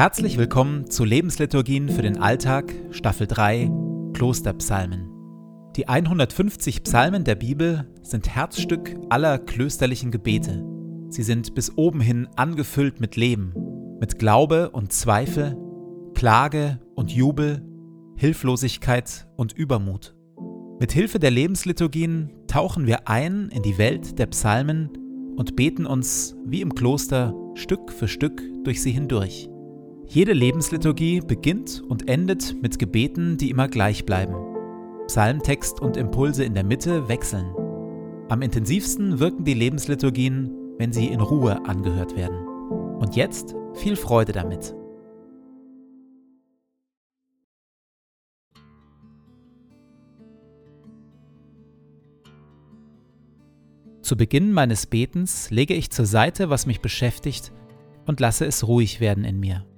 Herzlich willkommen zu Lebensliturgien für den Alltag, Staffel 3, Klosterpsalmen. Die 150 Psalmen der Bibel sind Herzstück aller klösterlichen Gebete. Sie sind bis oben hin angefüllt mit Leben, mit Glaube und Zweifel, Klage und Jubel, Hilflosigkeit und Übermut. Mit Hilfe der Lebensliturgien tauchen wir ein in die Welt der Psalmen und beten uns wie im Kloster Stück für Stück durch sie hindurch. Jede Lebensliturgie beginnt und endet mit Gebeten, die immer gleich bleiben. Psalmtext und Impulse in der Mitte wechseln. Am intensivsten wirken die Lebensliturgien, wenn sie in Ruhe angehört werden. Und jetzt viel Freude damit. Zu Beginn meines Betens lege ich zur Seite, was mich beschäftigt, und lasse es ruhig werden in mir.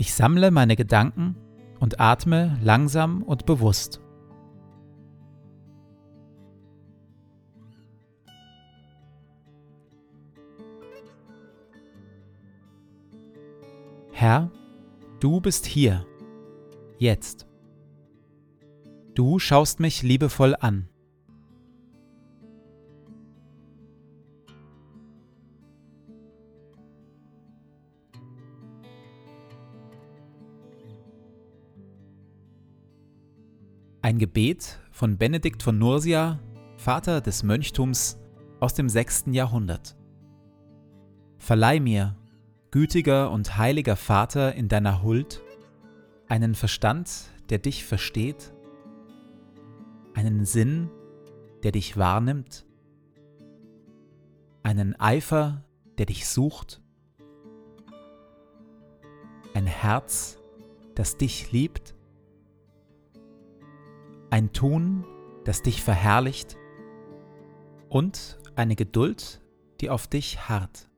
Ich sammle meine Gedanken und atme langsam und bewusst. Herr, du bist hier, jetzt. Du schaust mich liebevoll an. Ein Gebet von Benedikt von Nursia, Vater des Mönchtums aus dem 6. Jahrhundert. Verleih mir, gütiger und heiliger Vater in deiner Huld, einen Verstand, der dich versteht, einen Sinn, der dich wahrnimmt, einen Eifer, der dich sucht, ein Herz, das dich liebt, ein Tun, das dich verherrlicht und eine Geduld, die auf dich harrt.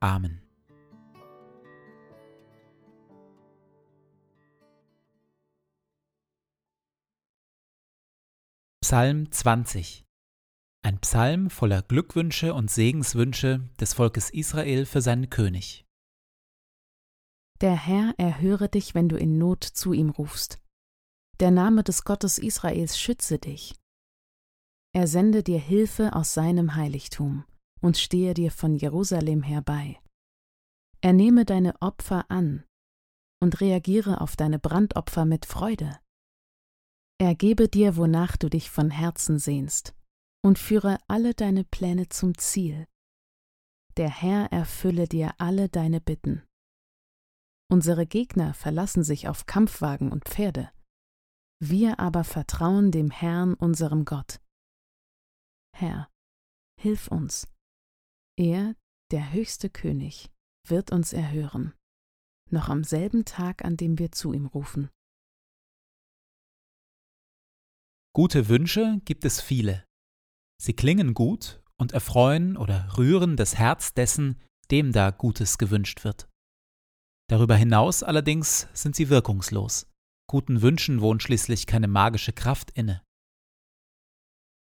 Amen. Psalm 20 Ein Psalm voller Glückwünsche und Segenswünsche des Volkes Israel für seinen König. Der Herr erhöre dich, wenn du in Not zu ihm rufst. Der Name des Gottes Israels schütze dich. Er sende dir Hilfe aus seinem Heiligtum und stehe dir von Jerusalem herbei. Er nehme deine Opfer an und reagiere auf deine Brandopfer mit Freude. Er gebe dir, wonach du dich von Herzen sehnst, und führe alle deine Pläne zum Ziel. Der Herr erfülle dir alle deine Bitten. Unsere Gegner verlassen sich auf Kampfwagen und Pferde, wir aber vertrauen dem Herrn unserem Gott. Herr, hilf uns. Er, der höchste König, wird uns erhören, noch am selben Tag, an dem wir zu ihm rufen. Gute Wünsche gibt es viele. Sie klingen gut und erfreuen oder rühren das Herz dessen, dem da Gutes gewünscht wird. Darüber hinaus allerdings sind sie wirkungslos. Guten Wünschen wohnt schließlich keine magische Kraft inne.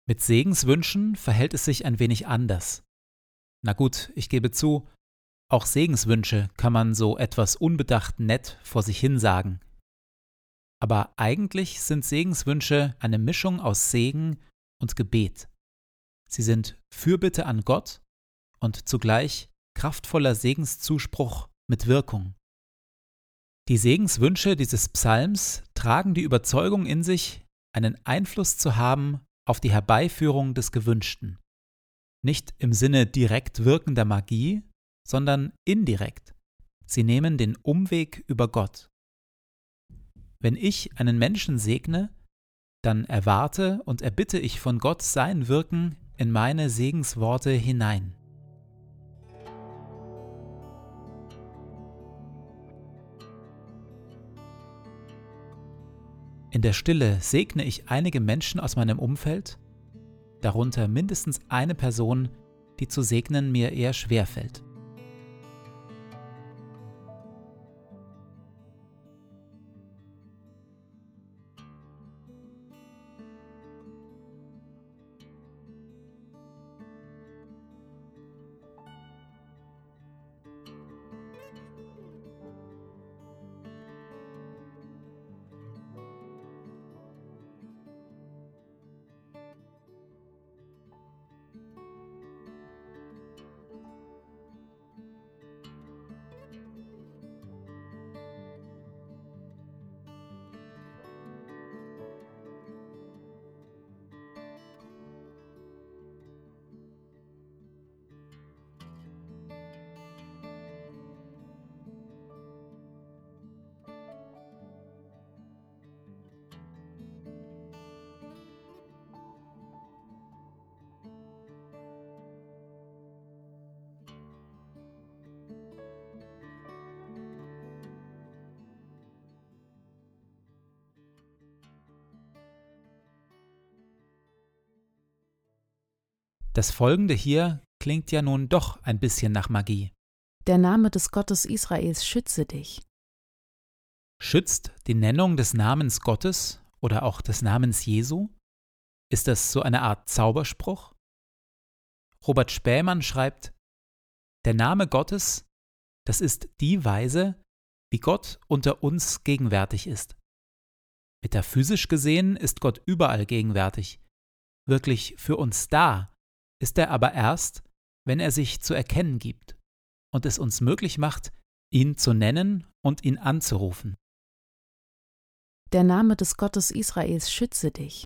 Mit Segenswünschen verhält es sich ein wenig anders. Na gut, ich gebe zu, auch Segenswünsche kann man so etwas unbedacht nett vor sich hin sagen. Aber eigentlich sind Segenswünsche eine Mischung aus Segen und Gebet. Sie sind Fürbitte an Gott und zugleich kraftvoller Segenszuspruch mit Wirkung. Die Segenswünsche dieses Psalms tragen die Überzeugung in sich, einen Einfluss zu haben auf die Herbeiführung des Gewünschten. Nicht im Sinne direkt wirkender Magie, sondern indirekt. Sie nehmen den Umweg über Gott. Wenn ich einen Menschen segne, dann erwarte und erbitte ich von Gott sein Wirken in meine Segensworte hinein. In der Stille segne ich einige Menschen aus meinem Umfeld, darunter mindestens eine Person, die zu segnen mir eher schwer Das folgende hier klingt ja nun doch ein bisschen nach Magie. Der Name des Gottes Israels schütze dich. Schützt die Nennung des Namens Gottes oder auch des Namens Jesu? Ist das so eine Art Zauberspruch? Robert Spähmann schreibt, der Name Gottes, das ist die Weise, wie Gott unter uns gegenwärtig ist. Metaphysisch gesehen ist Gott überall gegenwärtig. Wirklich für uns da ist er aber erst, wenn er sich zu erkennen gibt und es uns möglich macht, ihn zu nennen und ihn anzurufen. Der Name des Gottes Israels schütze dich.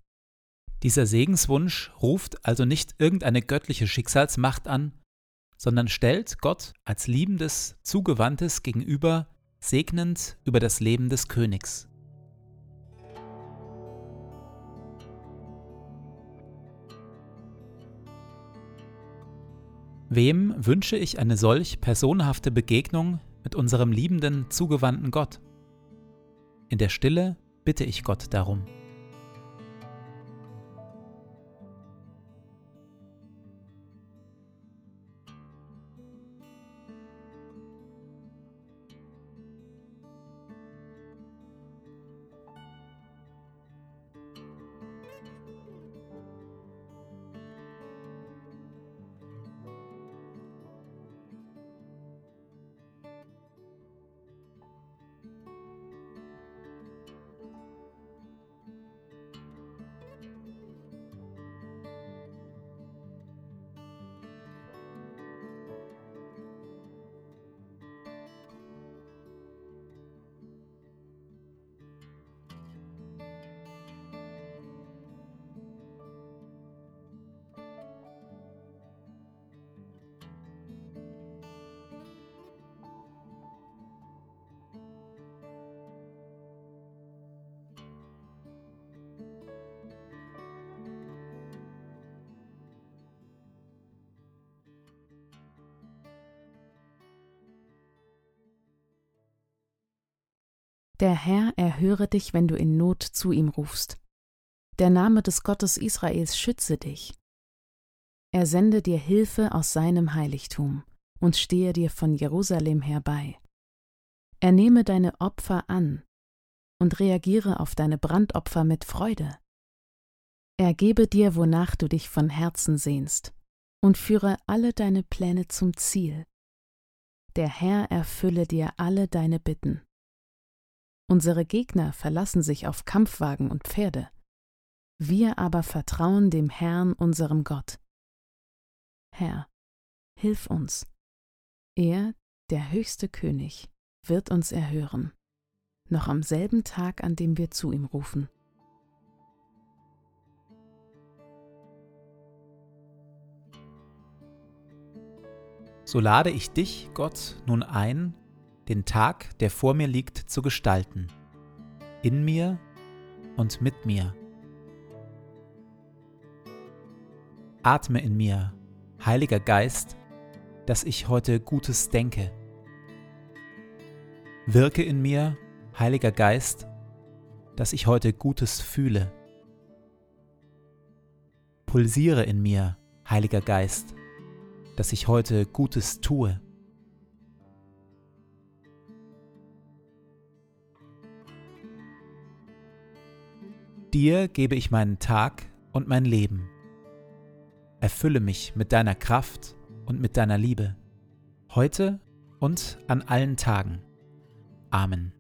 Dieser Segenswunsch ruft also nicht irgendeine göttliche Schicksalsmacht an, sondern stellt Gott als liebendes, zugewandtes gegenüber, segnend über das Leben des Königs. Wem wünsche ich eine solch personhafte Begegnung mit unserem liebenden, zugewandten Gott? In der Stille bitte ich Gott darum. Der Herr erhöre dich, wenn du in Not zu ihm rufst. Der Name des Gottes Israels schütze dich. Er sende dir Hilfe aus seinem Heiligtum und stehe dir von Jerusalem herbei. Er nehme deine Opfer an und reagiere auf deine Brandopfer mit Freude. Er gebe dir, wonach du dich von Herzen sehnst, und führe alle deine Pläne zum Ziel. Der Herr erfülle dir alle deine Bitten. Unsere Gegner verlassen sich auf Kampfwagen und Pferde. Wir aber vertrauen dem Herrn, unserem Gott. Herr, hilf uns. Er, der höchste König, wird uns erhören, noch am selben Tag, an dem wir zu ihm rufen. So lade ich dich, Gott, nun ein, den Tag, der vor mir liegt, zu gestalten. In mir und mit mir. Atme in mir, Heiliger Geist, dass ich heute Gutes denke. Wirke in mir, Heiliger Geist, dass ich heute Gutes fühle. Pulsiere in mir, Heiliger Geist, dass ich heute Gutes tue. Dir gebe ich meinen Tag und mein Leben. Erfülle mich mit deiner Kraft und mit deiner Liebe, heute und an allen Tagen. Amen.